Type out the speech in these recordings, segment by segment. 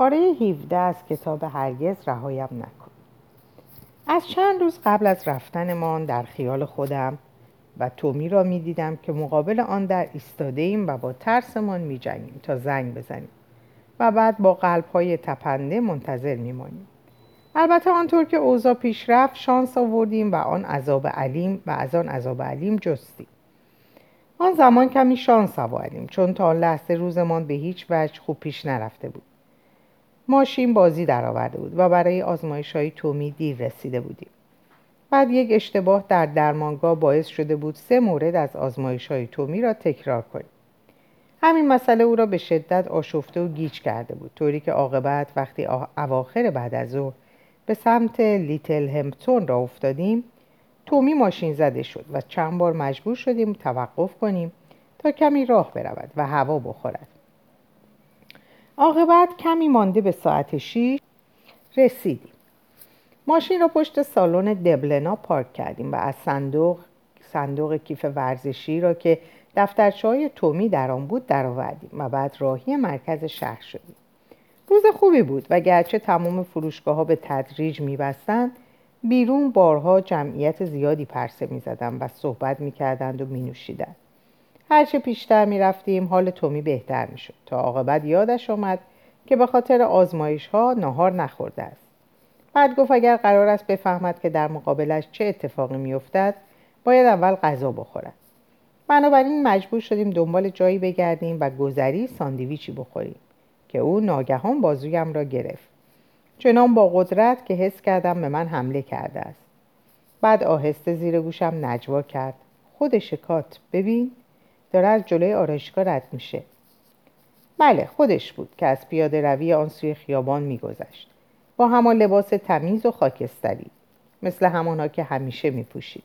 پاره 17 از کتاب هرگز رهایم نکن. از چند روز قبل از رفتنمان در خیال خودم و تومی را می دیدم که مقابل آن در ایستاده ایم و با ترسمان می جنگیم تا زنگ بزنیم و بعد با قلب های تپنده منتظر می مانیم. البته آنطور که اوضاع پیش رفت شانس آوردیم و آن عذاب علیم و از آن عذاب علیم جستیم. آن زمان کمی شانس آوردیم چون تا لحظه روزمان به هیچ وجه خوب پیش نرفته بود. ماشین بازی درآورده بود و برای آزمایش های تومی دیر رسیده بودیم. بعد یک اشتباه در درمانگاه باعث شده بود سه مورد از آزمایش های تومی را تکرار کنیم. همین مسئله او را به شدت آشفته و گیج کرده بود طوری که عاقبت وقتی اواخر بعد از ظهر به سمت لیتل همپتون را افتادیم تومی ماشین زده شد و چند بار مجبور شدیم توقف کنیم تا کمی راه برود و هوا بخورد. عاقبت کمی مانده به ساعت 6 رسیدیم. ماشین را پشت سالن دبلنا پارک کردیم و از صندوق صندوق کیف ورزشی را که دفترچه تومی در آن بود درآوردیم و بعد راهی مرکز شهر شدیم. روز خوبی بود و گرچه تمام فروشگاه ها به تدریج میبستند بیرون بارها جمعیت زیادی پرسه می‌زدند و صحبت می‌کردند و مینوشیدند. هرچه پیشتر می‌رفتیم حال تومی بهتر می‌شد. تا عاقبت یادش آمد که به خاطر آزمایش ها نهار نخورده است. بعد گفت اگر قرار است بفهمد که در مقابلش چه اتفاقی میافتد باید اول غذا بخورد. بنابراین مجبور شدیم دنبال جایی بگردیم و گذری ساندویچی بخوریم که او ناگهان بازویم را گرفت. چنان با قدرت که حس کردم به من حمله کرده است. بعد آهسته زیر گوشم نجوا کرد. خود شکات ببین. داره از جلوی آرایشگاه رد میشه. بله خودش بود که از پیاده روی آن سوی خیابان میگذشت. با همان لباس تمیز و خاکستری مثل همانها که همیشه میپوشید.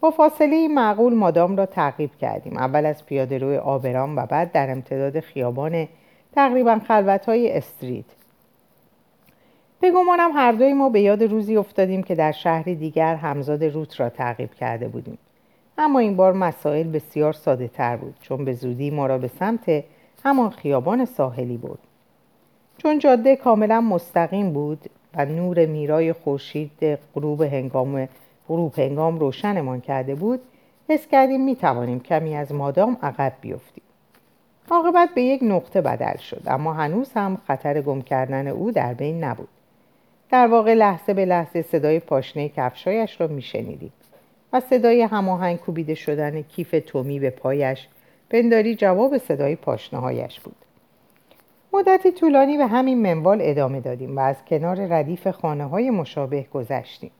با فاصله معقول مادام را تعقیب کردیم. اول از پیاده روی آبرام و بعد در امتداد خیابان تقریبا خلوت های استریت. به گمانم هر دوی ما به یاد روزی افتادیم که در شهری دیگر همزاد روت را تعقیب کرده بودیم. اما این بار مسائل بسیار ساده تر بود چون به زودی ما را به سمت همان خیابان ساحلی بود چون جاده کاملا مستقیم بود و نور میرای خورشید غروب هنگام غروب هنگام روشنمان کرده بود حس کردیم می توانیم کمی از مادام عقب بیفتیم. عاقبت به یک نقطه بدل شد اما هنوز هم خطر گم کردن او در بین نبود. در واقع لحظه به لحظه صدای پاشنه کفشایش را میشنیدیم. و صدای هماهنگ کوبیده شدن کیف تومی به پایش پنداری جواب صدای پاشنهایش بود. مدتی طولانی به همین منوال ادامه دادیم و از کنار ردیف خانه های مشابه گذشتیم.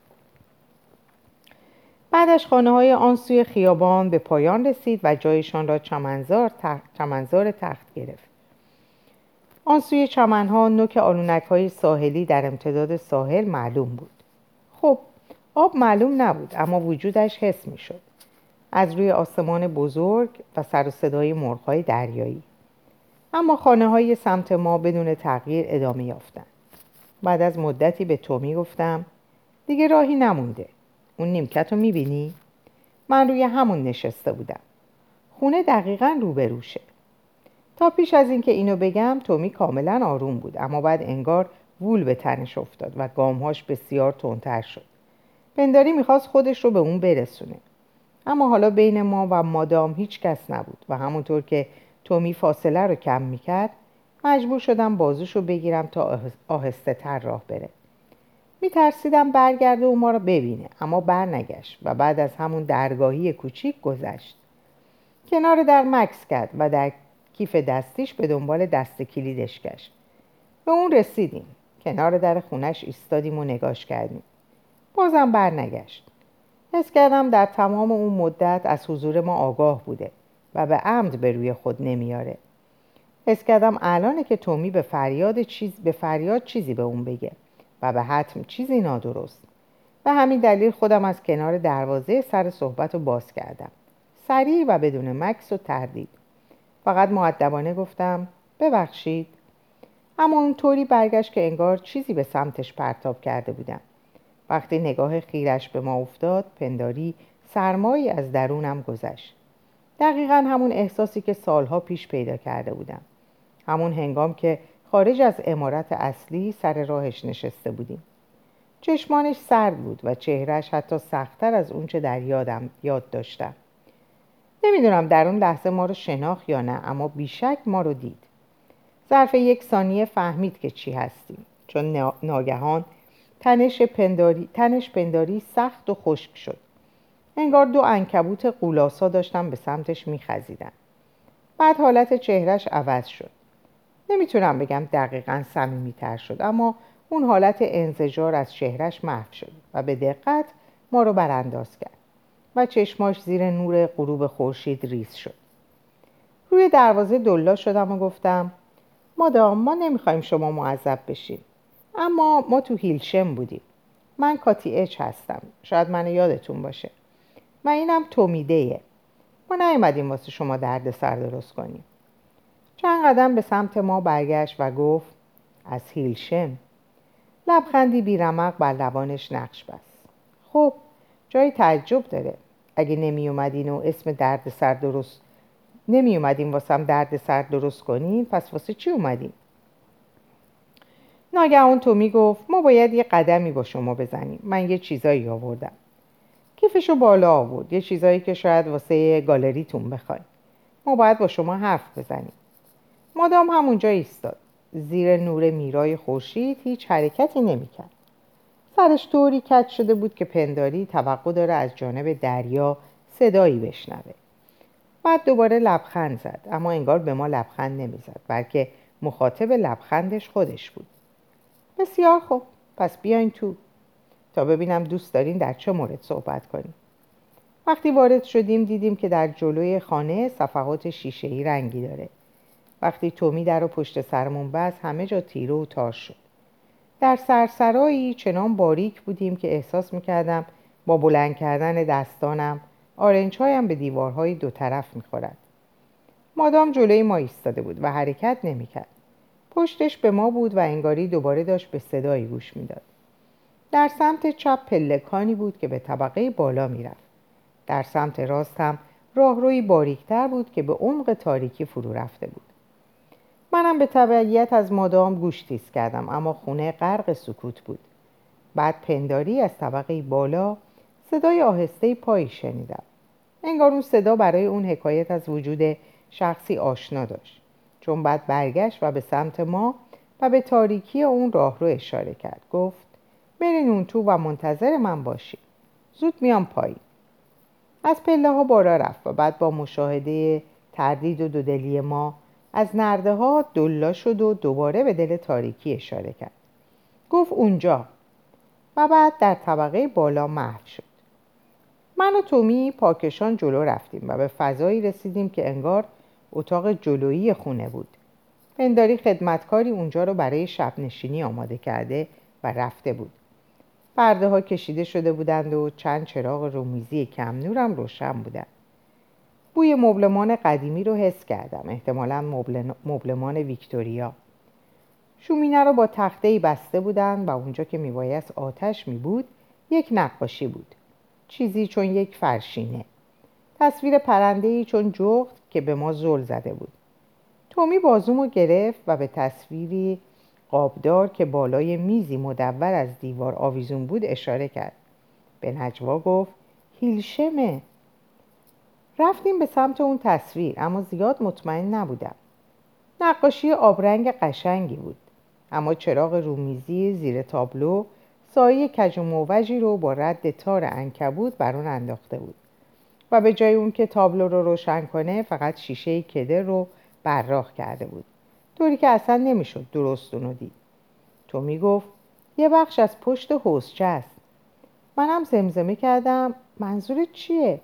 بعدش خانه های آن سوی خیابان به پایان رسید و جایشان را چمنزار, چمنزار تخت گرفت. آن سوی چمنها نوک آلونک های ساحلی در امتداد ساحل معلوم بود. آب معلوم نبود اما وجودش حس می شد از روی آسمان بزرگ و سر و صدای مرغهای دریایی. اما خانه های سمت ما بدون تغییر ادامه یافتند. بعد از مدتی به تومی گفتم دیگه راهی نمونده. اون نیمکت رو می‌بینی؟ من روی همون نشسته بودم. خونه دقیقا روبروشه. تا پیش از اینکه اینو بگم تومی کاملا آروم بود اما بعد انگار وول به تنش افتاد و گامهاش بسیار تندتر شد. پنداری می‌خواست خودش رو به اون برسونه. اما حالا بین ما و مادام هیچ کس نبود و همونطور که تومی فاصله رو کم می‌کرد مجبور شدم بازوش رو بگیرم تا آهسته تر راه بره. میترسیدم برگرده و ما رو ببینه اما برنگشت و بعد از همون درگاهی کوچیک گذشت. کنار در مکس کرد و در کیف دستیش به دنبال دست کلیدش گشت. به اون رسیدیم. کنار در خونش ایستادیم و نگاش کردیم. بازم برنگشت. حس کردم در تمام اون مدت از حضور ما آگاه بوده و به عمد به روی خود نمیاره. حس کردم الانه که تومی به فریاد چیز به فریاد چیزی به اون بگه و به حتم چیزی نادرست. و همین دلیل خودم از کنار دروازه سر صحبت رو باز کردم. سریع و بدون مکس و تردید. فقط معدبانه گفتم ببخشید. اما اونطوری برگشت که انگار چیزی به سمتش پرتاب کرده بودم. وقتی نگاه خیرش به ما افتاد پنداری سرمایی از درونم گذشت. دقیقا همون احساسی که سالها پیش پیدا کرده بودم. همون هنگام که خارج از امارت اصلی سر راهش نشسته بودیم. چشمانش سرد بود و چهرش حتی سختتر از اونچه در یادم یاد داشتم. نمی‌دونم در اون لحظه ما رو شناخت یا نه اما بیشک ما رو دید. ظرف یک ثانیه فهمید که چی هستیم. چون ناگهان تنش پنداری, تنش پنداری سخت و خشک شد. انگار دو انکبوت قولاسا داشتن به سمتش میخزیدن. بعد حالت چهرش عوض شد. نمی‌تونم بگم دقیقا صمیمیتر شد اما اون حالت انزجار از چهرش محو شد و به دقت ما رو برانداز کرد و چشماش زیر نور غروب خورشید ریز شد. روی دروازه دلا شدم و گفتم مادام ما نمی‌خوایم شما معذب بشین اما ما تو هیلشم بودیم. من کاتی اچ هستم. شاید من یادتون باشه. و اینم تومیدهیه ما نیومدیم واسه شما درد سر درست کنیم. چند قدم به سمت ما برگشت و گفت از هیلشم لبخندی بیرمق بر لبانش نقش بست. خب جای تعجب داره. اگه نمی اومدین و اسم درد سر درست نمی اومدین واسم درد سر درست کنین پس واسه چی اومدین؟ ناگهان تو می‌گفت ما باید یه قدمی با شما بزنیم. من یه چیزایی آوردم. کیفشو بالا آورد. یه چیزایی که شاید واسه گالریتون بخواین ما باید با شما حرف بزنیم. مادام همونجا ایستاد. زیر نور میرای خورشید هیچ حرکتی نمی‌کرد. سرش طوری کج شده بود که پنداری توقع داره از جانب دریا صدایی بشنوه. بعد دوباره لبخند زد اما انگار به ما لبخند نمی‌زد بلکه مخاطب لبخندش خودش بود. بسیار خوب. پس بیاین تو. تا ببینم دوست دارین در چه مورد صحبت کنیم. وقتی وارد شدیم دیدیم که در جلوی خانه صفحات شیشه رنگی داره. وقتی تومی در و پشت سرمون بست همه جا تیره و تار شد. در سرسرایی چنان باریک بودیم که احساس می‌کردم با بلند کردن دستانم آرنج هایم به دیوارهای دو طرف می‌خورد. مادام جلوی ما ایستاده بود و حرکت نمی‌کرد. پشتش به ما بود و انگاری دوباره داشت به صدایی گوش می‌داد. در سمت چپ پلکانی بود که به طبقه بالا می‌رفت. در سمت راست هم راهروی باریکتر بود که به عمق تاریکی فرو رفته بود. منم به تبعیت از مادام گوش تیز کردم اما خونه غرق سکوت بود. بعد پنداری از طبقه بالا صدای آهسته پایی شنیدم. انگار اون صدا برای اون حکایت از وجود شخصی آشنا داشت. چون بعد برگشت و به سمت ما و به تاریکی اون راه رو اشاره کرد. گفت برین اون تو و منتظر من باشید زود میام پایین. از پله ها بالا رفت و بعد با مشاهده تردید و دودلی ما از نرده ها دلا شد و دوباره به دل تاریکی اشاره کرد. گفت اونجا. و بعد در طبقه بالا محو شد. من و تومی پاکشان جلو رفتیم و به فضایی رسیدیم که انگار اتاق جلویی خونه بود. پنداری خدمتکاری اونجا رو برای شب نشینی آماده کرده و رفته بود. پرده ها کشیده شده بودند و چند چراغ رومیزی کم نورم روشن بودند بوی مبلمان قدیمی رو حس کردم احتمالا مبلمان ویکتوریا. شومینه رو با تخته ای بسته بودن و اونجا که میبایست آتش می بود یک نقاشی بود. چیزی چون یک فرشینه. تصویر پرنده چون جغد که به ما زل زده بود. تومی بازومو گرفت و به تصویری قابدار که بالای میزی مدور از دیوار آویزون بود اشاره کرد. به نجوا گفت هیلشمه. رفتیم به سمت اون تصویر اما زیاد مطمئن نبودم. نقاشی آبرنگ قشنگی بود اما چراغ رومیزی زیر تابلو سایه کج و موجی رو با رد تار انکبود بر اون انداخته بود. و به جای اون که تابلو رو روشن کنه فقط شیشه کدر رو براق کرده بود. طوری که اصلا نمی‌شد درست اونو دید. تو می‌گفت یه بخش از پشت حوزچه است. منم زمزمه کردم منظور چیه؟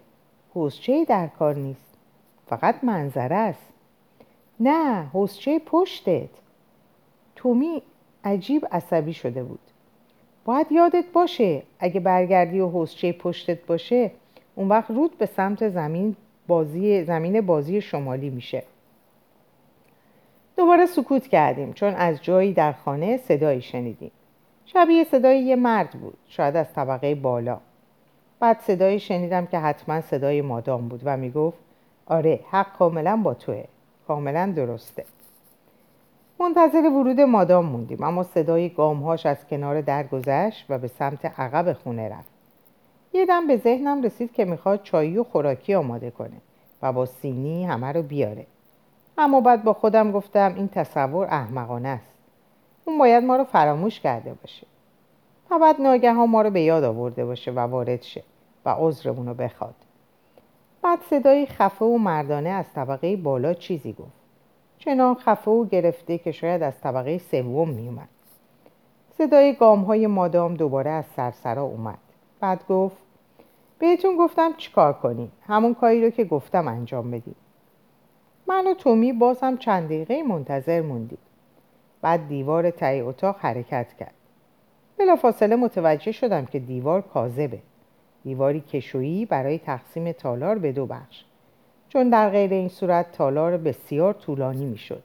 حوزچه در کار نیست. فقط منظره است. نه حوزچه پشتت. تومی عجیب عصبی شده بود. باید یادت باشه اگه برگردی و حوزچه پشتت باشه اون وقت رود به سمت زمین بازی زمین بازی شمالی میشه. دوباره سکوت کردیم چون از جایی در خانه صدایی شنیدیم. شبیه صدای یه مرد بود شاید از طبقه بالا. بعد صدایی شنیدم که حتما صدای مادام بود و می‌گفت آره حق کاملا با توه. کاملا درسته. منتظر ورود مادام موندیم اما صدای گامهاش از کنار در گذشت و به سمت عقب خونه رفت. یه دم به ذهنم رسید که می‌خواد چایی و خوراکی آماده کنه و با سینی همه رو بیاره. اما بعد با خودم گفتم این تصور احمقانه است. اون باید ما رو فراموش کرده باشه. و بعد ناگهان ما رو به یاد آورده باشه و وارد شه و عذرمون رو بخواد. بعد صدای خفه و مردانه از طبقه بالا چیزی گفت. چنان خفه و گرفته که شاید از طبقه سوم میومد. صدای گام های مادام دوباره از سرسرا اومد. بعد گفت بهتون گفتم چیکار کنیم؟ همون کاری رو که گفتم انجام بدیم. من و تومی باز هم چند دقیقه منتظر موندیم. بعد دیوار تای اتاق حرکت کرد. فاصله متوجه شدم که دیوار کاذبه. دیواری کشویی برای تقسیم تالار به دو بخش. چون در غیر این صورت تالار بسیار طولانی می‌شد.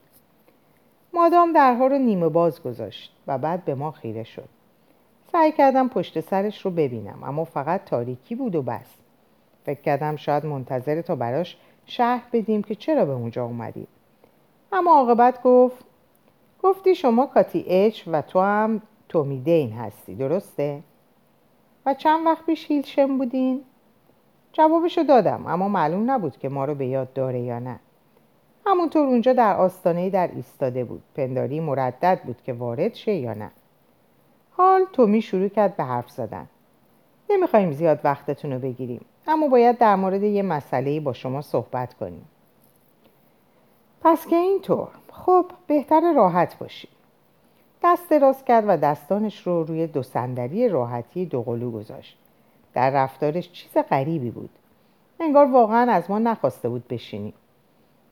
مادام درها رو نیمه باز گذاشت و بعد به ما خیره شد. سعی کردم پشت سرش رو ببینم اما فقط تاریکی بود و بس. فکر کردم شاید منتظر تا براش شهر بدیم که چرا به اونجا اومدیم اما عاقبت گفت گفتی شما کاتی اچ و تو هم تومی دین هستی درسته؟ و چند وقت پیش هیلشم بودین؟ جوابشو دادم اما معلوم نبود که ما رو به یاد داره یا نه. همونطور اونجا در آستانه در ایستاده بود. پنداری مردد بود که وارد شه یا نه. حال تومی شروع کرد به حرف زدن. نمی‌خوایم زیاد وقتتون رو بگیریم اما باید در مورد یه مسئله با شما صحبت کنیم. پس که اینطور. خب بهتر راحت باشی. دست دراز کرد و دستانش رو روی دو صندلی راحتی دوقلو گذاشت. در رفتارش چیز غریبی بود. انگار واقعا از ما نخواسته بود بشینیم.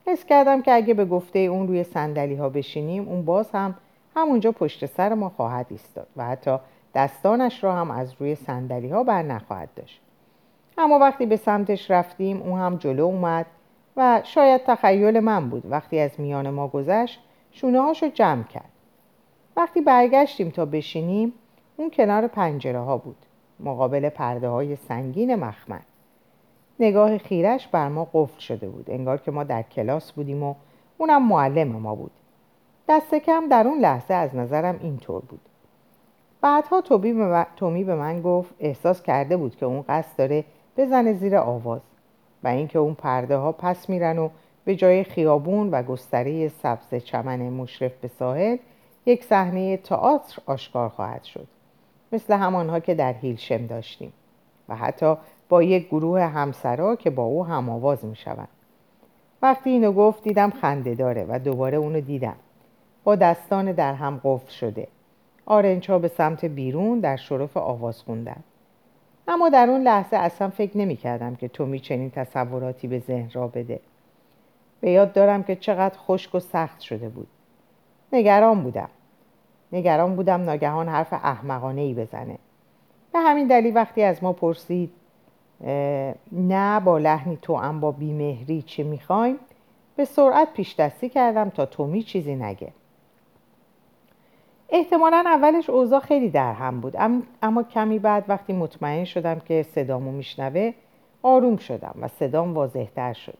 حس کردم که اگه به گفته اون روی صندلی ها بشینیم اون باز هم همونجا پشت سر ما خواهد ایستاد و حتی دستانش را هم از روی صندلی ها بر نخواهد داشت. اما وقتی به سمتش رفتیم اون هم جلو اومد و شاید تخیل من بود. وقتی از میان ما گذشت شونه هاشو جمع کرد. وقتی برگشتیم تا بشینیم اون کنار پنجره ها بود مقابل پرده های سنگین مخمل. نگاه خیرش بر ما قفل شده بود. انگار که ما در کلاس بودیم و اونم معلم ما بود. دست کم در اون لحظه از نظرم اینطور بود. بعدها تومی به من گفت احساس کرده بود که اون قصد داره بزنه زیر آواز و اینکه اون پرده ها پس میرن و به جای خیابون و گستره سبز چمن مشرف به ساحل یک صحنه تئاتر آشکار خواهد شد. مثل همانها که در هیلشم داشتیم و حتی با یک گروه همسرا که با او هم آواز می شوند. وقتی اینو گفت دیدم خنده داره و دوباره اونو دیدم. با دستان در هم قفل شده. آرنج ها به سمت بیرون در شرف آواز خوندن. اما در اون لحظه اصلا فکر نمی کردم که تومی چنین تصوراتی به ذهن را بده. به یاد دارم که چقدر خشک و سخت شده بود. نگران بودم. نگران بودم ناگهان حرف احمقانه ای بزنه. به همین دلیل وقتی از ما پرسید نه با لحنی تو هم با بیمهری چی می‌خوایم به سرعت پیش دستی کردم تا تومی چیزی نگه. احتمالا اولش اوضاع خیلی در هم بود اما کمی بعد وقتی مطمئن شدم که صدامو میشنوه آروم شدم و صدام واضحتر شد.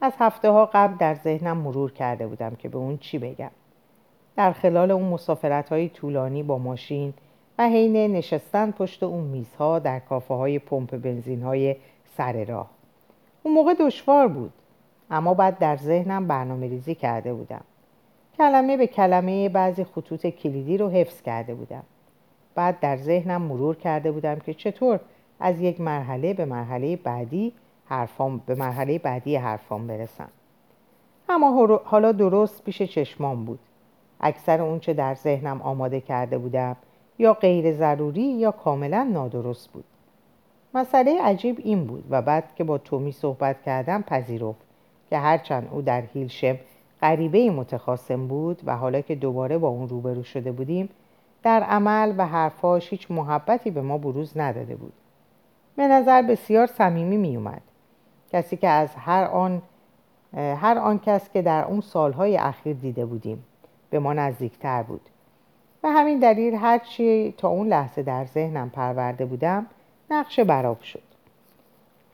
از هفته ها قبل در ذهنم مرور کرده بودم که به اون چی بگم. در خلال اون مسافرت های طولانی با ماشین و حین نشستن پشت اون میزها در کافه های پمپ بنزین های سر راه. اون موقع دشوار بود اما بعد در ذهنم برنامه ریزی کرده بودم. کلمه به کلمه بعضی خطوط کلیدی رو حفظ کرده بودم. بعد در ذهنم مرور کرده بودم که چطور از یک مرحله به مرحله بعدی حرفام به مرحله بعدی حرفام برسم. اما حالا درست پیش چشمام بود. اکثر اونچه در ذهنم آماده کرده بودم یا غیر ضروری یا کاملا نادرست بود. مسئله عجیب این بود و بعد که با تومی صحبت کردم پذیرفت که هرچند او در هیلشم غریبه متخاصم بود و حالا که دوباره با اون روبرو شده بودیم در عمل و حرفاش هیچ محبتی به ما بروز نداده بود. به نظر بسیار صمیمی می اومد. کسی که از هر آن هر آن کس که در اون سالهای اخیر دیده بودیم به ما نزدیکتر بود. و همین دلیل هرچی تا اون لحظه در ذهنم پرورده بودم نقشه براب شد.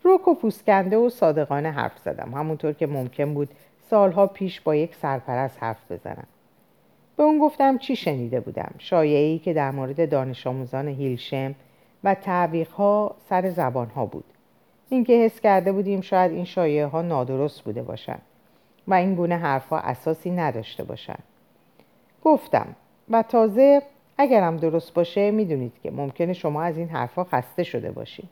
روک و پوسکنده و صادقانه حرف زدم. همونطور که ممکن بود سالها پیش با یک سرپرست حرف بزنم. به اون گفتم چی شنیده بودم؟ شایعی که در مورد دانش آموزان هیلشم و تعویق ها سر زبان ها بود. اینکه حس کرده بودیم شاید این شایعه ها نادرست بوده باشند و این گونه حرفها اساسی نداشته باشند گفتم و تازه اگرم درست باشه می‌دونید که ممکنه شما از این حرفها خسته شده باشید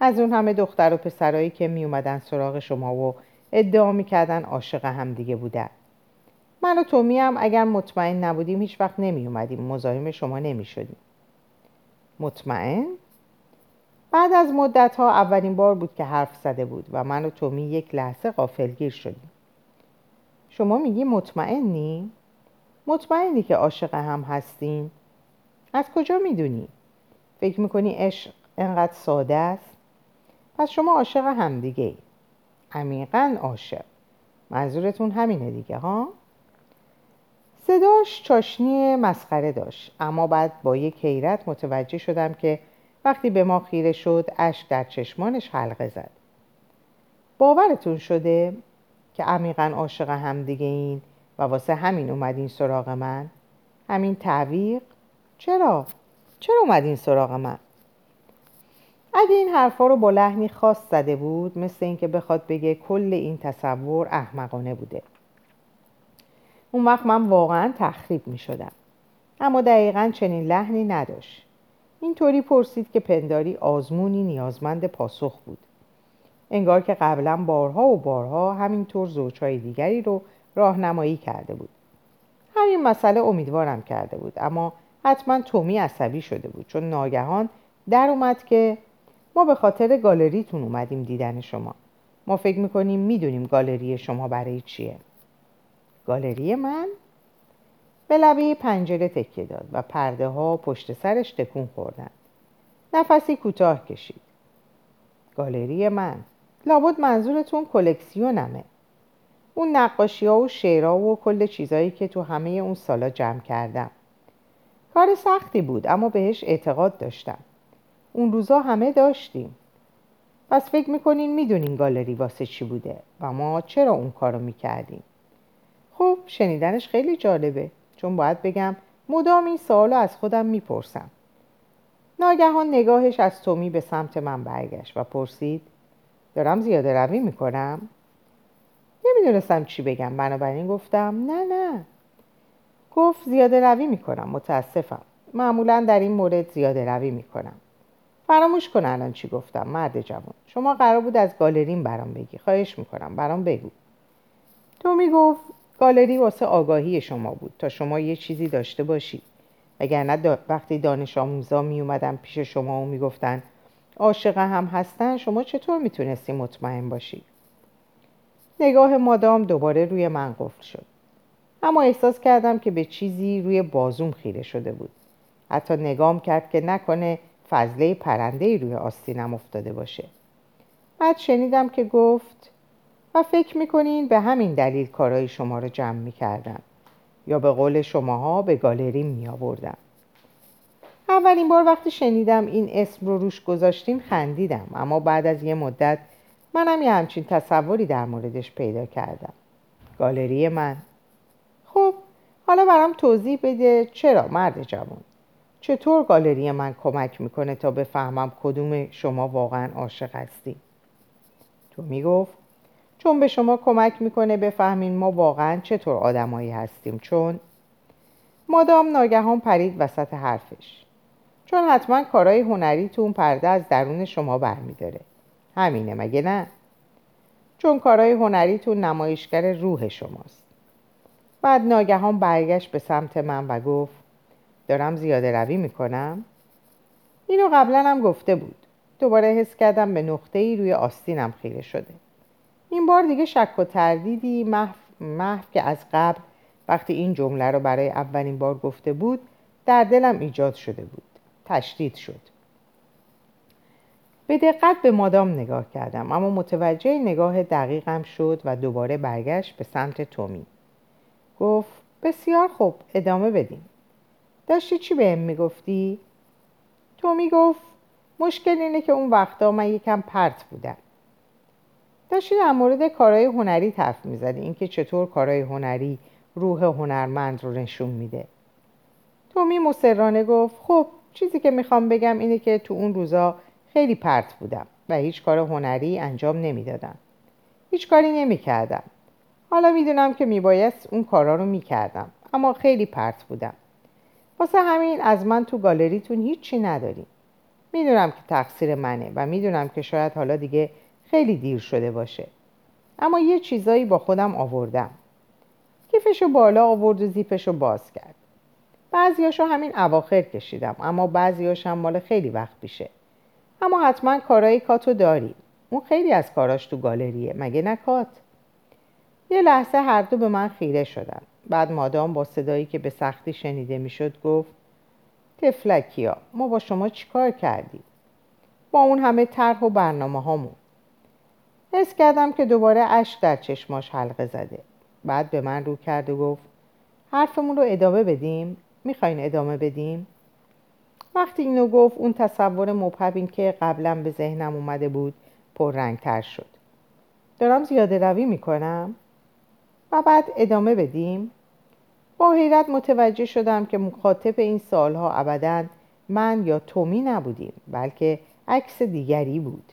از اون همه دختر و پسرایی که می اومدن سراغ شما و ادعا می‌کردن عاشق هم دیگه بودن من و تومی هم اگر مطمئن نبودیم هیچ وقت نمی اومدیم مزاحم شما نمی شدیم مطمئن؟ بعد از مدت ها اولین بار بود که حرف زده بود و من و تومی یک لحظه غافلگیر شدیم شما میگی مطمئنی؟ مطمئنی که عاشق هم هستیم؟ از کجا می‌دونی؟ فکر می‌کنی عشق انقدر ساده است؟ پس شما عاشق هم دیگه ای عمیقا عاشق. منظورتون همینه دیگه ها؟ صداش چاشنی مسخره داشت اما بعد با یک حیرت متوجه شدم که وقتی به ما خیره شد اشک در چشمانش حلقه زد. باورتون شده که عمیقا عاشق هم دیگه این و واسه همین اومدین سراغ من؟ همین تعویق؟ چرا؟ چرا اومدین سراغ من؟ اگه این حرفا رو با لحنی خاص زده بود مثل اینکه بخواد بگه کل این تصور احمقانه بوده. اون وقت من واقعا تخریب می شدم اما دقیقا چنین لحنی نداشت. اینطوری پرسید که پنداری آزمونی نیازمند پاسخ بود. انگار که قبلا بارها و بارها همینطور زوجهای دیگری رو راهنمایی کرده بود. همین مسئله امیدوارم کرده بود اما حتما تومی عصبی شده بود چون ناگهان در اومد که ما به خاطر گالریتون اومدیم دیدن شما. ما فکر می‌کنیم می‌دونیم گالری شما برای چیه. گالری من؟ به لبه پنجره تکیه داد و پرده ها پشت سرش تکون خوردن. نفسی کوتاه کشید. گالری من لابد منظورتون کلکسیونمه. اون نقاشی ها و شعرها و کل چیزایی که تو همه اون سالا جمع کردم. کار سختی بود اما بهش اعتقاد داشتم. اون روزا همه داشتیم. پس فکر می‌کنین می‌دونین گالری واسه چی بوده و ما چرا اون کارو می‌کردیم. خب شنیدنش خیلی جالبه. چون باید بگم مدام این سوال از خودم می‌پرسم. ناگهان نگاهش از تومی به سمت من برگشت و پرسید دارم زیاده روی می‌کنم؟ نمی‌دونستم چی بگم. بنابراین گفتم نه نه. گفت زیاده روی می‌کنم متاسفم. معمولا در این مورد زیاده روی می‌کنم. فراموش کن الان چی گفتم مرد جوان. شما قرار بود از گالریم برام بگی. خواهش می‌کنم برام بگو. تو می‌گفت گالری واسه آگاهی شما بود تا شما یه چیزی داشته باشید وگرنه وقتی دانش آموزا می پیش شما و می‌گفتن عاشق هم هستن شما چطور می‌تونستی مطمئن باشی؟ نگاه مادام دوباره روی من قفل شد. اما احساس کردم که به چیزی روی بازوم خیره شده بود. حتی نگام کرد که نکنه فضله پرنده روی آستینم افتاده باشه. بعد شنیدم که گفت و فکر می‌کنین به همین دلیل کارهای شما رو جمع می‌کردم یا به قول شماها به گالری می آوردم اولین بار وقتی شنیدم این اسم رو روش گذاشتیم خندیدم اما بعد از یه مدت منم یه همچین تصوری در موردش پیدا کردم. گالری من خب حالا برام توضیح بده چرا مرد جوان؟ چطور گالری من کمک می‌کنه تا بفهمم کدوم شما واقعا عاشق هستی تو می‌گفت چون به شما کمک می‌کنه بفهمین ما واقعا چطور آدمایی هستیم چون مادام ناگهان پرید وسط حرفش. چون حتما کارهای هنریتون پرده از درون شما برمیداره. همینه مگه نه؟ چون کارهای هنریتون نمایشگر روح شماست. بعد ناگهان برگشت به سمت من و گفت دارم زیاده روی می‌کنم. اینو قبلا هم گفته بود. دوباره حس کردم به نقطه ای روی آستینم خیره شده. این بار دیگه شک و تردیدی محو, که از قبل وقتی این جمله رو برای اولین بار گفته بود در دلم ایجاد شده بود. تشدید شد. به دقت به مادام نگاه کردم اما متوجه نگاه دقیقم شد و دوباره برگشت به سمت تومی. گفت بسیار خوب ادامه بدیم داشتی چی بهم می‌گفتی؟ تومی گفت مشکل اینه که اون وقتا من یکم پرت بودم. داشتی در مورد کارهای هنری حرف می‌زدی اینکه چطور کارهای هنری روح هنرمند رو نشون میده. تومی مصرانه گفت خب چیزی که می‌خوام بگم اینه که تو اون روزا خیلی پرت بودم و هیچ کار هنری انجام نمی‌دادم. هیچ کاری نمی‌کردم. حالا می‌دونم که میبایست اون کارا رو می‌کردم اما خیلی پرت بودم. واسه همین از من تو گالریتون هیچی نداریم می‌دونم که تقصیر منه و می‌دونم که شاید حالا دیگه خیلی دیر شده باشه. اما یه چیزایی با خودم آوردم. کیفشو بالا آورد و زیپشو باز کرد. بعضیاشو همین اواخر کشیدم اما بعضیاش هم مال خیلی وقت پیشه. اما حتما کارای کاتو داری. اون خیلی از کاراش تو گالریه مگه نکات یه لحظه هر دو به من خیره شدن. بعد مادام با صدایی که به سختی شنیده می‌شد گفت تفلکیا ما با شما چیکار کردیم؟ با اون همه طرح و برنامه هامون. حس کردم که دوباره اشک در چشماش حلقه زده. بعد به من رو کرد و گفت حرفمون رو ادامه بدیم؟ می‌خواین ادامه بدیم؟ وقتی اینو گفت اون تصور مبهمی که قبلا به ذهنم اومده بود پررنگتر شد. دارم زیاده روی می‌کنم؟ و بعد ادامه بدیم. با حیرت متوجه شدم که مخاطب این سالها ابدا من یا تومی نبودیم بلکه عکس دیگری بود.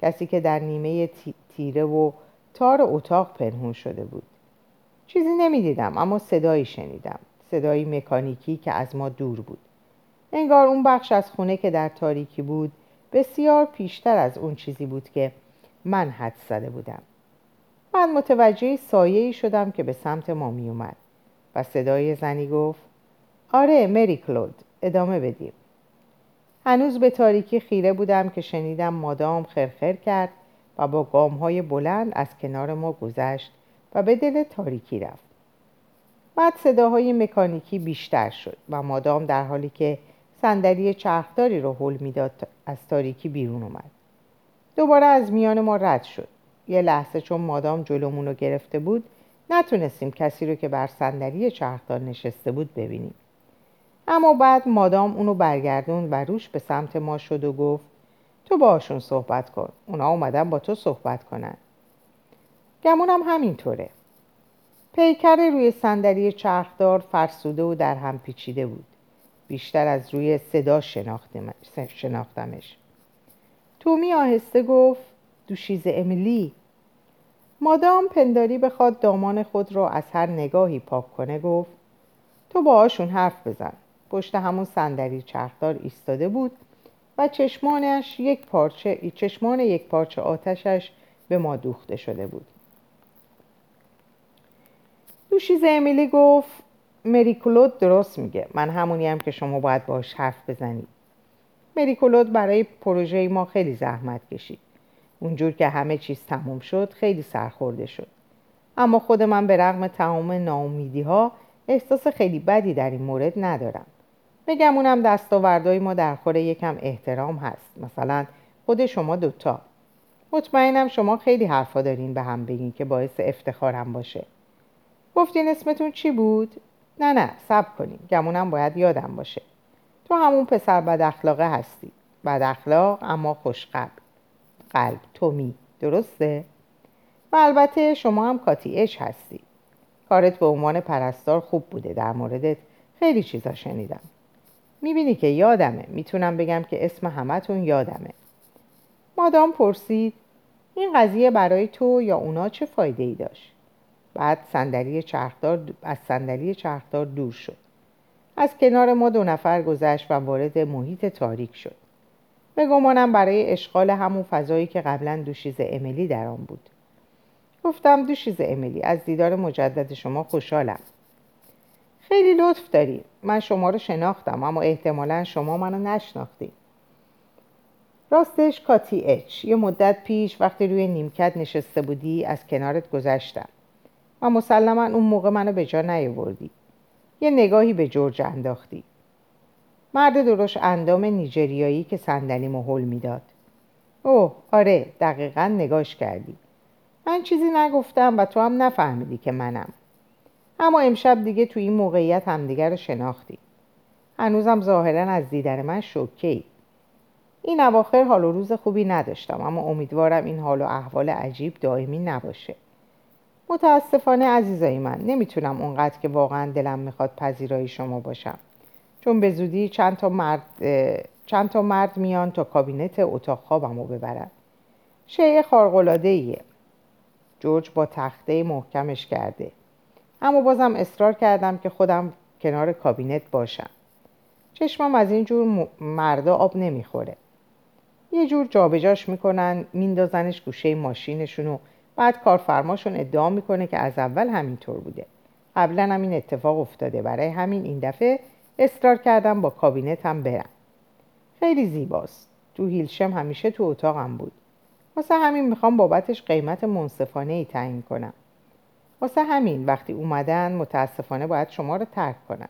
کسی که در نیمه تیره و تار اتاق پنهون شده بود. چیزی نمی‌دیدم اما صدایی شنیدم. صدایی مکانیکی که از ما دور بود. انگار اون بخش از خونه که در تاریکی بود بسیار پیشتر از اون چیزی بود که من حد زده بودم. من متوجه سایه شدم که به سمت ما می اومد و صدای زنی گفت آره مری کلود ادامه بدیم. هنوز به تاریکی خیره بودم که شنیدم مادام خرخر کرد و با گام های بلند از کنار ما گذشت و به دل تاریکی رفت. بعد صداهای مکانیکی بیشتر شد و مادام در حالی که صندلی چرخداری رو حل می‌داد از تاریکی بیرون اومد. دوباره از میان ما رد شد. یه لحظه چون مادام جلومون رو گرفته بود نتونستیم کسی رو که بر صندلی چرخدار نشسته بود ببینیم. اما بعد مادام اونو برگردون و روش به سمت ما شد و گفت تو باشون صحبت کن اونا اومدن با تو صحبت کنن. گمونم همینطوره. پیکر روی صندلی چرخدار فرسوده و در هم پیچیده بود. بیشتر از روی صدا شناختمش. تومی آهسته گفت دوشیز امیلی. مادام پنداری بخواد دامان خود را از هر نگاهی پاک کنه گفت تو باهاشون حرف بزن. پشت همون صندلی چرخدار ایستاده بود و چشمانش یک پارچه چشمان یک پارچه آتشش به ما دوخته شده بود. دوشیز امیلی گفت مریکولود درست میگه. من همونی هم که شما باید باش حرف بزنید مریکولود برای پروژه ما خیلی زحمت کشید. اونجور که همه چیز تموم شد خیلی سرخورده شد. اما خود من به رغم تمام ناامیدی ها احساس خیلی بدی در این مورد ندارم. بگم اونم دستاوردهای ما در خور یکم احترام هست. مثلا خود شما دوتا. مطمئنم شما خیلی حرفا دارین به هم بگین که باعث افتخارم باشه. گفتین اسمتون چی بود؟ نه نه سب کنین. گمونم باید یادم باشه. تو همون پسر بد اخلاقه هستی. بد اخلاق اما خوشقلب قلب. تومی. درسته؟ و البته شما هم کاتی اش هستی. کارت به عنوان پرستار خوب بوده. در موردت خیلی چیزا شنیدم. می‌بینی که یادمه. می‌تونم بگم که اسم همتون یادمه. مادام پرسید این قضیه برای تو یا اونا چه فایده ای داشت؟ بعد صندلی چرخدار از صندلی چرخدار دور شد. از کنار ما دو نفر گذشت و وارد محیط تاریک شد. به گمانم برای اشغال همون فضایی که قبلا دوشیز امیلی در آن بود. گفتم دوشیز امیلی از دیدار مجدد شما خوشحالم. خیلی لطف داری. من شما رو شناختم اما احتمالا شما منو نشناختی. راستش کاتی اچ یه مدت پیش وقتی روی نیمکت نشسته بودی از کنارت گذشتم. و مسلما اون موقع منو به جا نیاوردی. یه نگاهی به جورج انداختی. مرد درش اندام نیجریایی که صندلی محل می‌داد. اوه آره دقیقا نگاش کردی. من چیزی نگفتم و تو هم نفهمیدی که منم. اما امشب دیگه تو این موقعیت همدیگر رو شناختی. هنوزم ظاهرا از دیدن من شوکه ای این اواخر حال و روز خوبی نداشتم اما امیدوارم این حال و احوال عجیب دائمی نباشه. متاسفانه عزیزای من نمی‌تونم اونقدر که واقعا دلم می‌خواد پذیرای شما باشم. چون به زودی چند تا مرد, چند تا مرد میان تا کابینت اتاق خوابم رو ببرن. شیء خارقلاده ایه جورج با تخته محکمش کرده. اما بازم اصرار کردم که خودم کنار کابینت باشم. چشمم از این جور مردا آب نمی‌خوره. یه جور جابجاش می‌کنن میندازنش گوشه ماشینشون و بعد کارفرماشون ادعا می‌کنه که از اول همینطور بوده. قبلا هم این اتفاق افتاده. برای همین این دفعه اصرار کردم با کابینت هم برم. خیلی زیباست. تو هیلشم همیشه تو اتاقم بود. واسه همین می‌خوام بابتش قیمت منصفانه ای تعیین کنم. واسه همین وقتی اومدن متاسفانه باید شما رو ترک کنم.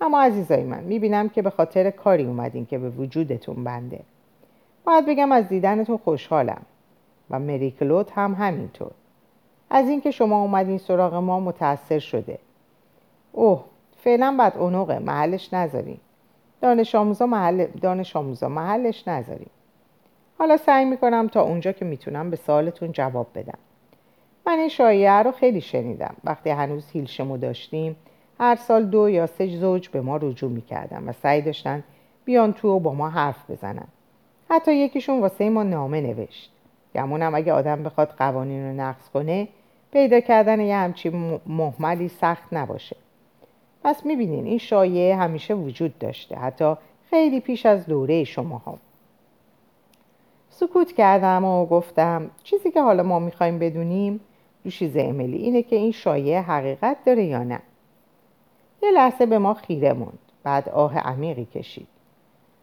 اما عزیزای من می‌بینم که به خاطر کاری اومدین که به وجودتون بنده. باید بگم از دیدنتون خوشحالم و مری کلود هم همینطور. از اینکه شما اومدین سراغ ما متاثر شده. اوه فعلا بعد اونوقه محلش نذارین دانش آموزا محل دانش آموزا محلش نذارین حالا سعی می‌کنم تا اونجا که می‌تونم به سوالتون جواب بدم. من این شایعه رو خیلی شنیدم. وقتی هنوز هیلشمو داشتیم هر سال دو یا سه زوج به ما رجوع می‌کردن و سعی داشتن بیان تو و با ما حرف بزنن. حتی یکیشون واسه ما نامه نوشت. گمونم اگه آدم بخواد قوانین رو نقض کنه پیدا کردن یه همچی محملی سخت نباشه. پس می‌بینین این شایعه همیشه وجود داشته حتی خیلی پیش از دوره شما ها. سکوت کردم و گفتم چیزی که حالا ما می‌خوایم بدونیم دوشیز امیلی اینه که این شایعه حقیقت داره یا نه. یه لحظه به ما خیره موند بعد آه عمیقی کشید.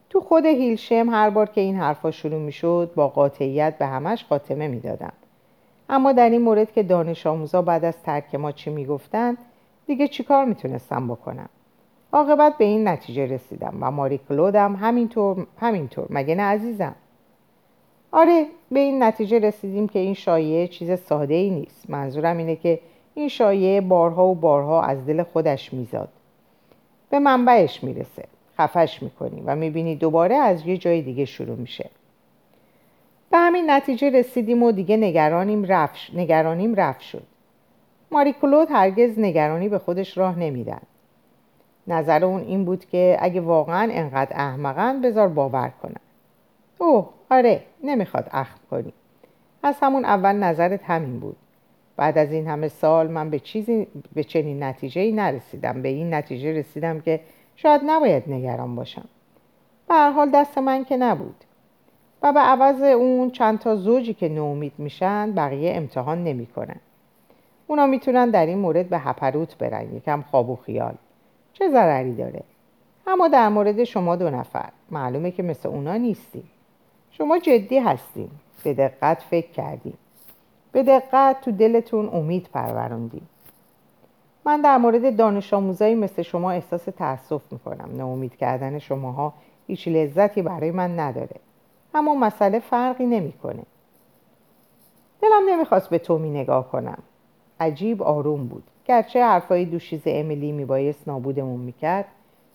تو خود هیلشم هر بار که این حرفا شروع می‌شد با قاطعیت به همش خاتمه می‌دادم. اما در این مورد که دانش آموزا بعد از ترک ما چی می‌گفتن دیگه چیکار می‌تونستم بکنم؟ عاقبت به این نتیجه رسیدم و ماری کلودم همینطور همینطور. مگه نه عزیزم؟ آره به این نتیجه رسیدیم که این شایعه چیز ساده ای نیست. منظورم اینه که این شایعه بارها و بارها از دل خودش میزاد. به منبعش می‌رسه. خفش می‌کنی و می‌بینی دوباره از یه جای دیگه شروع میشه. به همین نتیجه رسیدیم و دیگه نگرانیم رفت نگرانیم رفت شد. ماری کلود هرگز نگرانی به خودش راه نمیدن نظر اون این بود که اگه واقعا انقدر احمقن بذار باور کنن. اوه آره نمی‌خواد اخم کنی. از همون اول نظرت همین بود. بعد از این همه سال من به چیزی به چنین نتیجه ای نرسیدم. به این نتیجه رسیدم که شاید نباید نگران باشم. به هر حال دست من که نبود. و به عوض اون چند تا زوجی که نومید میشن بقیه امتحان نمی‌کنن. اونا می‌تونن در این مورد به هپروت برن یکم خواب و خیال. چه ضرری داره؟ اما در مورد شما دو نفر. معلومه که مثل اونا نیستیم. شما جدی هستیم. به دقت فکر کردیم. به دقت تو دلتون امید پروروندیم. من در مورد دانش آموزایی مثل شما احساس تأسف می‌کنم. ناامید کردن شماها هیچ لذتی برای من نداره. اما مسئله فرقی نمی‌کنه. دلم نمی‌خواست به تومی نگاه کنم. عجیب آروم بود. گرچه حرفای دوشیز امیلی میبایست نابودمون می‌کرد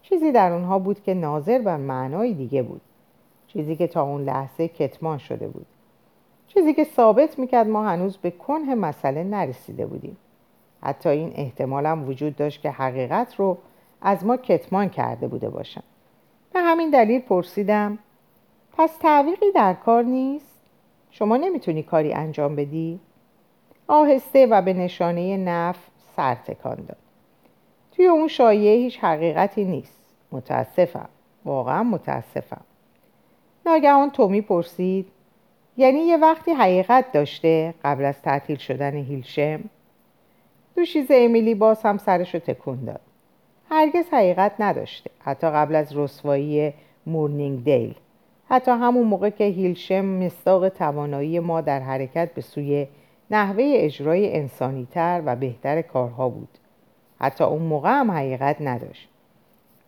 چیزی در اونها بود که ناظر بر معنای دیگه بود. چیزی که تا اون لحظه کتمان شده بود. چیزی که ثابت می‌کرد ما هنوز به کنه مسئله نرسیده بودیم. حتی این احتمالم وجود داشت که حقیقت رو از ما کتمان کرده بوده باشم. به همین دلیل پرسیدم پس تعویقی در کار نیست؟ شما نمی‌تونی کاری انجام بدی؟ آهسته و به نشانه نف سر تکان داد. توی اون شایعه هیچ حقیقتی نیست. متاسفم. واقعا متاسفم. ناگهان تومی پرسید یعنی یه وقتی حقیقت داشته قبل از تعطیل شدن هیلشم؟ دوشیز امیلی باز هم سرش رو تکون داد. هرگز حقیقت نداشته. حتی قبل از رسوایی مورنینگ دیل. حتی همون موقع که هیلشم مستاق توانایی ما در حرکت به سوی نحوه اجرای انسانیتر و بهتر کارها بود. حتی اون موقع هم حقیقت نداشت.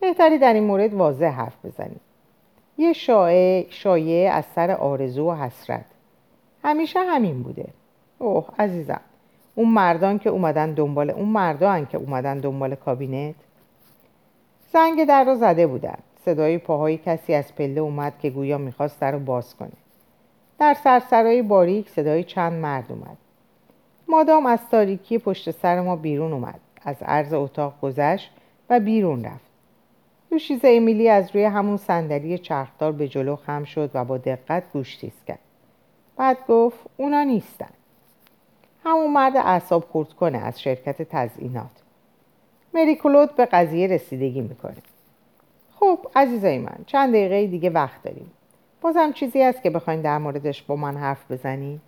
بهتری در این مورد واضح حرف بزنیم. یه شایعه شایعه از سر آرزو و حسرت. همیشه همین بوده. اوه عزیزم. اون مردان که اومدن دنبال اون مردان که اومدن دنبال کابینت؟ زنگ در رو زده بودن. صدای پاهای کسی از پله اومد که گویا می‌خواست در رو باز کنه. در سرسرای باریک صدای چند مرد اومد. مادام از تاریکی پشت سر ما بیرون اومد. از عرض اتاق گذشت و بیرون رفت. دوشیزه امیلی از روی همون صندلی چرخدار به جلو خم شد و با دقت گوش تیز کرد. بعد گفت اونا نیستن. همون مرد اعصاب خورد کنه از شرکت تزئینات. مری کلود به قضیه رسیدگی می‌کنه. خب عزیزای من چند دقیقه دیگه وقت داریم. بازم چیزی هست که بخواین در موردش با من حرف بزنید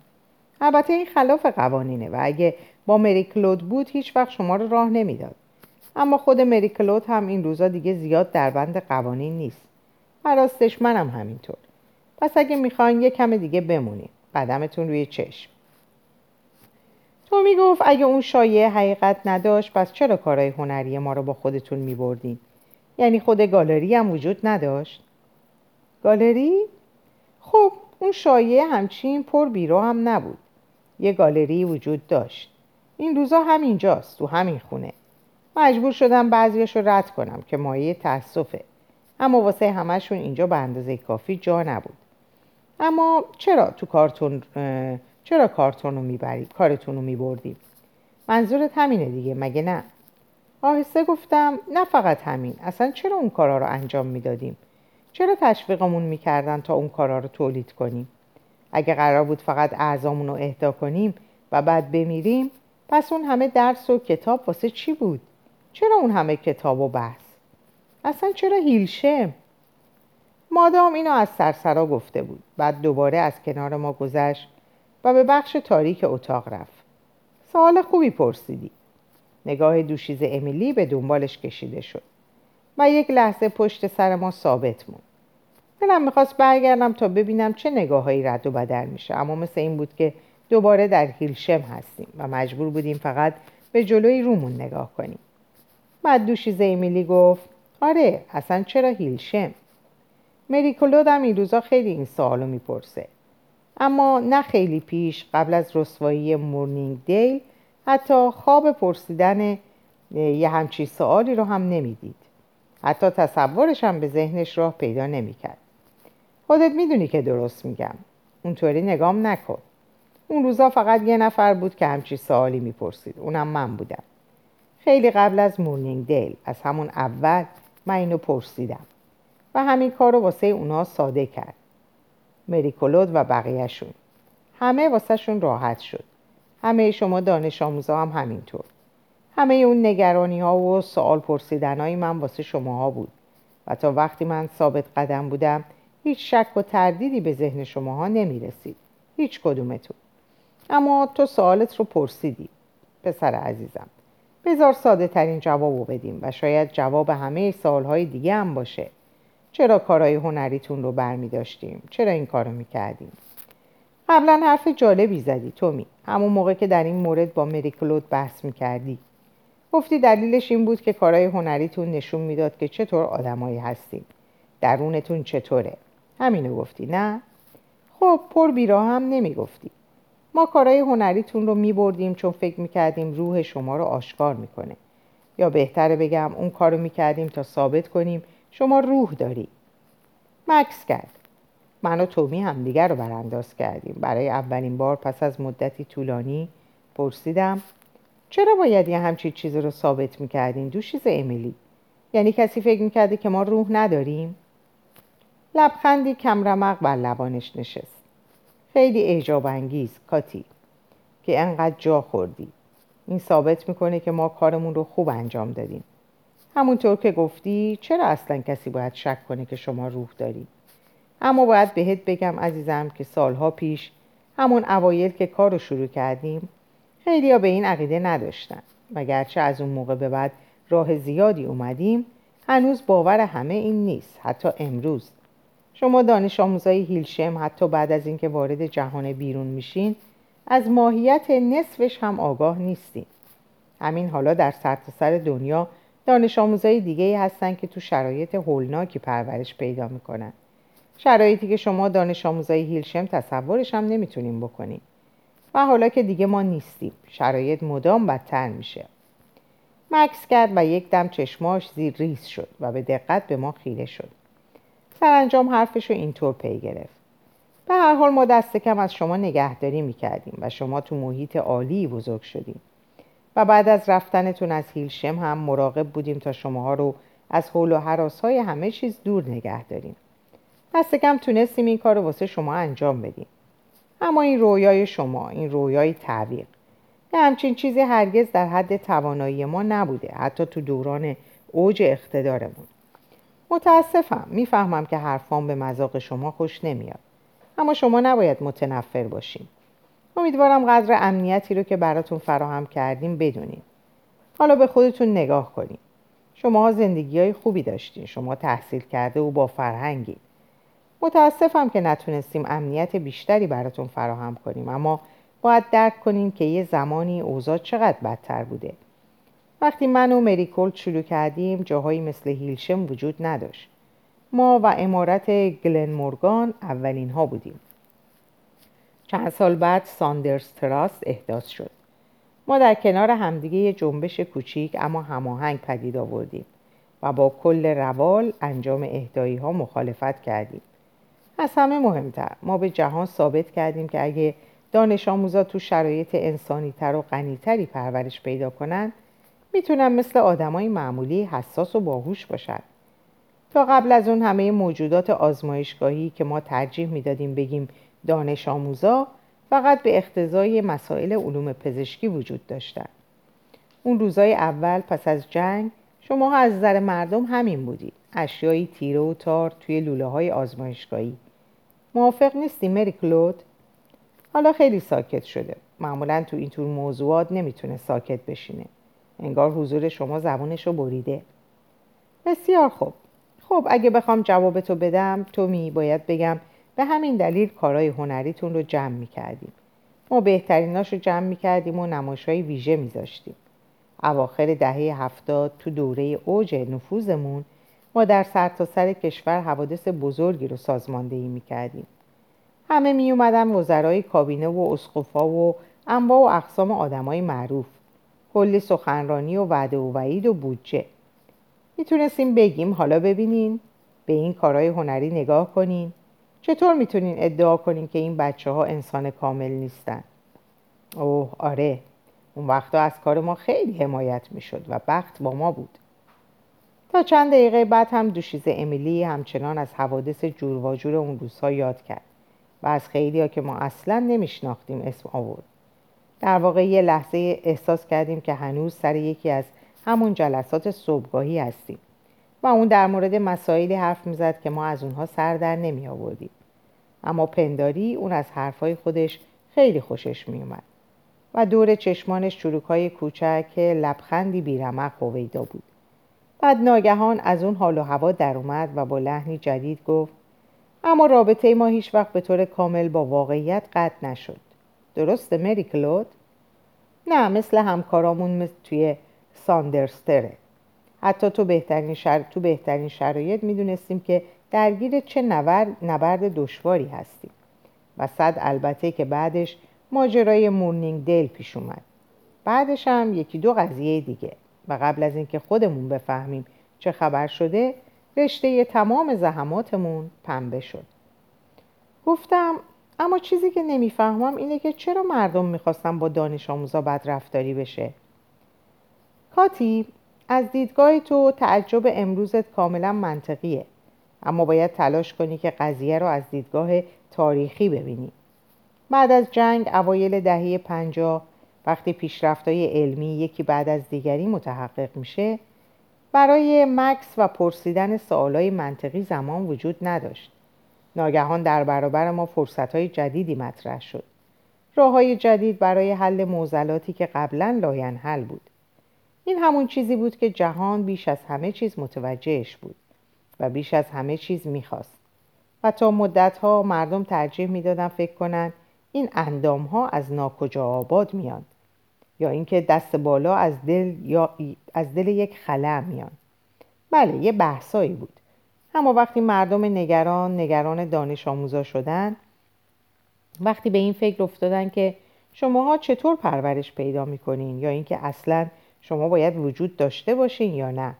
البته این خلاف قوانینه و اگه با مری کلود بود هیچ وقت شما رو راه نمی‌داد. اما خود مری کلود هم این روزا دیگه زیاد در بند قوانین نیست. راستش منم همینطور. پس اگه می‌خواین یه کم دیگه بمونید قدمتون روی چشم. تو می‌گفت اگه اون شایعه حقیقت نداشت پس چرا کارهای هنری ما رو با خودتون میبردین؟ یعنی خود گالری هم وجود نداشت؟ گالری؟ خب اون شایعه همچین پر بیرو هم نبود. یه گالری وجود داشت. این روزا همینجاست تو همین خونه. مجبور شدم بعضیش رو رد کنم که مایه تاسفه اما واسه همشون اینجا به اندازه کافی جا نبود. اما چرا تو کارتون چرا کارتون رو می‌برید کارتون رو میبردیم منظورت همینه دیگه مگه نه؟ آهسته گفتم نه فقط همین. اصلا چرا اون کارا رو انجام می‌دادیم؟ چرا تشویقمون می‌کردن تا اون کارا رو تولید کنیم؟ اگه قرار بود فقط اعضامون رو اهدا کنیم و بعد بمیریم پس اون همه درس و کتاب واسه چی بود؟ چرا اون همه کتاب و بحث؟ اصلا چرا هیلشم؟ مادام اینو از سرسرا گفته بود. بعد دوباره از کنار ما گذشت و به بخش تاریک اتاق رفت. سوال خوبی پرسیدی. نگاه دوشیز امیلی به دنبالش کشیده شد و یک لحظه پشت سر ما ثابت موند. دلم می‌خواست برگردم تا ببینم چه نگاههایی رد و بدل میشه. اما مثل این بود که دوباره در هیلشم هستیم و مجبور بودیم فقط به جلوی رومون نگاه کنیم. بعد دوشیزه امیلی گفت آره اصلا چرا هیلشم؟ مریکولود هم این روزا خیلی این سوالو می‌پرسه. اما نه خیلی پیش قبل از رسوایی مورنینگ دیل حتی خواب پرسیدن یه همچی سوالی رو هم نمی‌دید. حتی تصورش هم به ذهنش راه پیدا نمی‌کرد. خودت می‌دونی که درست میگم. اونطوری نگام نکن. اون روزا فقط یه نفر بود که همچی سوالی می‌پرسید. اونم من بودم. خیلی قبل از مورنینگ دیل از همون اول من اینو پرسیدم. و همین کار رو واسه اونا ساده کرد. مریکولود و بقیهشون. همه واسهشون راحت شد. همه شما دانش آموزا هم همینطور. همه اون نگرانی ها و سوال پرسیدن های من واسه شماها بود. و تا وقتی من ثابت قدم بودم هیچ شک و تردیدی به ذهن شماها نمی رسید هیچ کدومتون. اما تو سوالت رو پرسیدی پسر عزیزم. بذار ساده ترین جوابو بدیم و شاید جواب همه سوالهای دیگه هم باشه. چرا کارهای هنریتون رو برمی داشتیم؟ چرا این کارو می‌کردیم؟ قبلا حرف جالبی زدی تومی. همون موقع که در این مورد با مریکلود بحث می‌کردی. گفتی دلیلش این بود که کارهای هنریتون نشون می‌داد که چطور آدمایی هستیم. درونتون چطوره. همینو گفتی نه؟ خب پر بیرا هم نمی‌گفتی. ما کارهای هنریتون رو میبردیم چون فکر می‌کردیم روح شما رو آشکار می‌کنه. یا بهتره بگم اون کارو می‌کردیم تا ثابت کنیم شما روح داری. مکس کرد. من و تومی همدیگر رو برانداز کردیم. برای اولین بار پس از مدتی طولانی پرسیدم چرا باید یه همچین چیزی رو ثابت می‌کردین؟ دوشیز امیلی. یعنی کسی فکر می‌کرده که ما روح نداریم؟ لبخندی کمرمق بر لبانش نشست. خیلی اعجاب انگیز کاتی که انقدر جا خوردی. این ثابت می‌کنه که ما کارمون رو خوب انجام دادیم. همونطور که گفتی چرا اصلا کسی باید شک کنه که شما روح داری؟ اما باید بهت بگم عزیزم که سالها پیش همون اوایل که کار رو شروع کردیم خیلی به این عقیده نداشتن. گرچه از اون موقع به بعد راه زیادی اومدیم هنوز باور همه این نیست حتی امروز. شما دانش آموزای هیلشم حتی بعد از اینکه وارد جهان بیرون میشین از ماهیت نصفش هم آگاه نیستین. همین حالا در سرتاسر سر دنیا دانش آموزای دیگه ای هستن که تو شرایط هولناکی پرورش پیدا می‌کنن. شرایطی که شما دانش آموزای هیلشم تصورش هم نمی‌تونیم بکنیم و حالا که دیگه ما نیستیم شرایط مدام بدتر میشه. مکس کرد و یک دم چشماش زیر ریز شد و به دقت به ما خیره شد. سرانجام حرفش رو اینطور پی گرفت. به هر حال ما دست کم از شما نگهداری می‌کردیم و شما تو محیط عالی بزرگ شدیم. و بعد از رفتنتون از هیلشم هم مراقب بودیم تا شماها رو از حول و حراس های همه چیز دور نگه داریم. دست کم تونستیم این کار رو واسه شما انجام بدیم. اما این رویای شما این رویای تعویق یه همچین چیزی هرگز در حد توانایی ما نبوده حتی تو دوران اوج اقتدارمون. متاسفم. می‌فهمم که حرفام به مذاق شما خوش نمیاد. اما شما نباید متنفر باشیم. امیدوارم قدر امنیتی رو که براتون فراهم کردیم بدونید حالا به خودتون نگاه کنید شما زندگی های خوبی داشتین. شما تحصیل کرده و با فرهنگی متاسفم که نتونستیم امنیت بیشتری براتون فراهم کنیم. اما باید درک کنیم که یه زمانی اوضاع چقدر بدتر بوده. وقتی من و ماری کلود شروع کردیم جاهایی مثل هیلشم وجود نداشت. ما و عمارت گلن مورگان اولین ها بودیم. چند سال بعد ساندرز تراست احداث شد. ما در کنار همدیگه یه جنبش کوچیک اما هماهنگ پدید آوردیم و با کل روال انجام اهدایی ها مخالفت کردیم. از همه مهمتر ما به جهان ثابت کردیم که اگه دانش آموزا تو شرایط انسانی تر و غنیتری پرورش پیدا کنند می‌تونن مثل آدمای معمولی حساس و باهوش باشن تا قبل از اون همه موجودات آزمایشگاهی که ما ترجیح می‌دادیم بگیم دانش آموزا فقط به اختزای مسائل علوم پزشکی وجود داشتن. اون روزای اول پس از جنگ شما از نظر مردم همین بودید. اشیایی تیره و تار توی لوله های آزمایشگاهی. موافق نیستی مری کلود؟ حالا خیلی ساکت شده. معمولا تو این طور موضوعات نمی‌تونه ساکت بشینه. انگار حضور شما زبونش رو بریده. بسیار خوب. خب اگه بخوام جوابتو بدم تو می باید بگم به همین دلیل کارهای هنریتون رو جمع می‌کردیم ما بهتریناش رو جمع می‌کردیم و نمایش های ویژه میذاشتیم اواخر دهه هفتاد تو دوره اوج نفوذمون ما در سرتاسر سر کشور حوادث بزرگی رو سازماندهی می‌کردیم همه می اومدن وزرای کابینه و اسقفا و انواع و اقسام آدمای معروف. کلی سخنرانی و وعده و وعید و بودجه. می‌تونستیم بگیم حالا ببینین. به این کارهای هنری نگاه کنین. چطور می‌تونین ادعا کنین که این بچه ها انسان کامل نیستن؟ اوه آره. اون وقتا از کار ما خیلی حمایت می‌شد و بخت با ما بود. تا چند دقیقه بعد هم دوشیز امیلی همچنان از حوادث جور و جور اون روزها یاد کرد و از خیلی ها که ما اصلا نمیشناختیم اسم آورد. در واقع یه لحظه احساس کردیم که هنوز سر یکی از همون جلسات صبحگاهی هستیم. و اون در مورد مسائلی حرف می‌زد که ما از اونها سر در نمی آوردیم اما پنداری اون از حرفای خودش خیلی خوشش می اومد و دور چشمانش چروکای کوچک لبخندی بیرمق هویدا بود. بعد ناگهان از اون حال و هوا در اومد و با لحنی جدید گفت اما رابطه ما هیچ وقت به طور کامل با واقعیت قطع نشد. درسته مری کلود؟ نه مثل همکارامون توی ساندرستره. حتی تو بهترین, شر... تو بهترین شرایط می‌دونستیم که درگیر چه نبرد دشواری هستیم. و صد البته که بعدش ماجرای مورنینگ دیل پیش اومد. بعدش هم یکی دو قضیه دیگه. و قبل از اینکه خودمون بفهمیم چه خبر شده رشته تمام زحماتمون پنبه شد. گفتم اما چیزی که نمی‌فهمم اینه که چرا مردم می‌خواستن با دانش آموزا بدرفتاری بشه. کاتی از دیدگاه تو تعجب امروزت کاملا منطقیه. اما باید تلاش کنی که قضیه رو از دیدگاه تاریخی ببینی. بعد از جنگ اوایل دهه پنجاه وقتی پیشرفتهای علمی یکی بعد از دیگری متحقق میشه برای مکس و پرسیدن سوالای منطقی زمان وجود نداشت. ناگهان در برابر ما فرصتهای جدیدی مطرح شد. راه جدید برای حل معضلاتی که قبلا لاینحل بود. این همون چیزی بود که جهان بیش از همه چیز متوجهش بود و بیش از همه چیز می‌خواست. و تا مدتها مردم ترجیح می‌دادن فکر کنند این اندام ها از ناکجا آباد میان یا اینکه دست بالا از دل یا از دل یک خلأ میان. بله یه بحثایی بود. اما وقتی مردم نگران نگران دانش آموزا شدن وقتی به این فکر افتادن که شماها چطور پرورش پیدا می‌کنین یا اینکه اصلا شما باید وجود داشته باشین یا نه.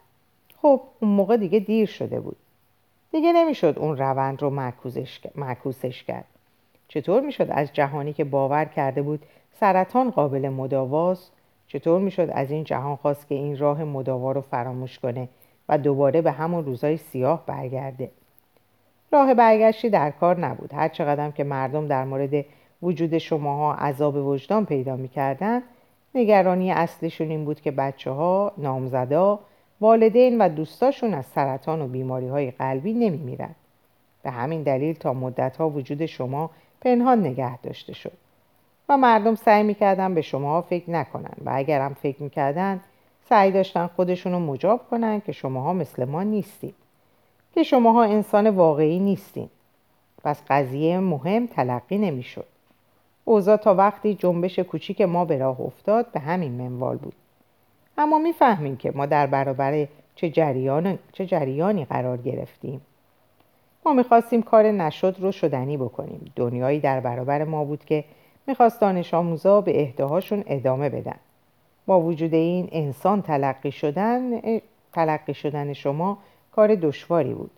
خب اون موقع دیگه دیر شده بود. دیگه نمی‌شد اون روند رو معکوسش کرد. چطور می‌شد از جهانی که باور کرده بود سرطان قابل مداواست؟ چطور می‌شد از این جهان خواست که این راه مداوا رو فراموش کنه؟ و دوباره به همون روزای سیاه برگرده راه برگشتی در کار نبود هر چقدر که مردم در مورد وجود شماها عذاب وجدان پیدا می‌کردن نگرانی اصلیشون این بود که بچه ها، نامزدا، والدین و دوستاشون از سرطان و بیماری های قلبی نمیمیرن. به همین دلیل تا مدت ها وجود شما پنهان نگه داشته شد. و مردم سعی می‌کردن به شما فکر نکنن و اگر هم فکر می‌کردن سعی داشتن خودشون رو مجاب کنن که شماها مثل ما نیستید. که شماها انسان واقعی نیستین. پس قضیه مهم تلقی نمی‌شد. اوضاع تا وقتی جنبش کوچیک ما به راه افتاد به همین منوال بود اما می‌فهمیم که ما در برابر چه, جریان، چه جریانی قرار گرفتیم ما می‌خواستیم کار نشد رو شدنی بکنیم دنیایی در برابر ما بود که می‌خواست دانش آموزا به اهداهاشون ادامه بدن با وجود این انسان تلقی شدن تلقی شدن شما کار دشواری بود.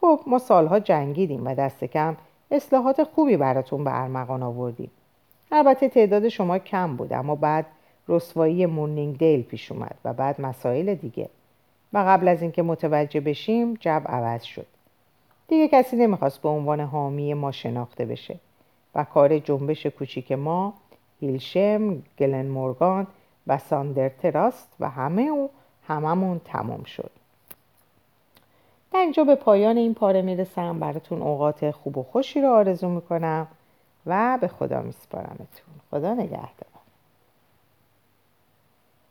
خب ما سالها جنگیدیم و دست کم اصلاحات خوبی براتون به ارمغان آوردیم. البته تعداد شما کم بود اما بعد رسوایی مورنینگ دیل پیش اومد و بعد مسائل دیگه. و قبل از اینکه متوجه بشیم جب عوض شد. دیگه کسی نمی‌خواست به عنوان حامی ما شناخته بشه. و کار جنبش کوچیک ما هیلشم، گلن مورگان و ساندر تراست و همه او هممون تمام شد. در اینجا به پایان این پاره می‌رسم. براتون اوقات خوب و خوشی رو آرزو می‌کنم و به خدا میسپارمتون. خدا نگهدار.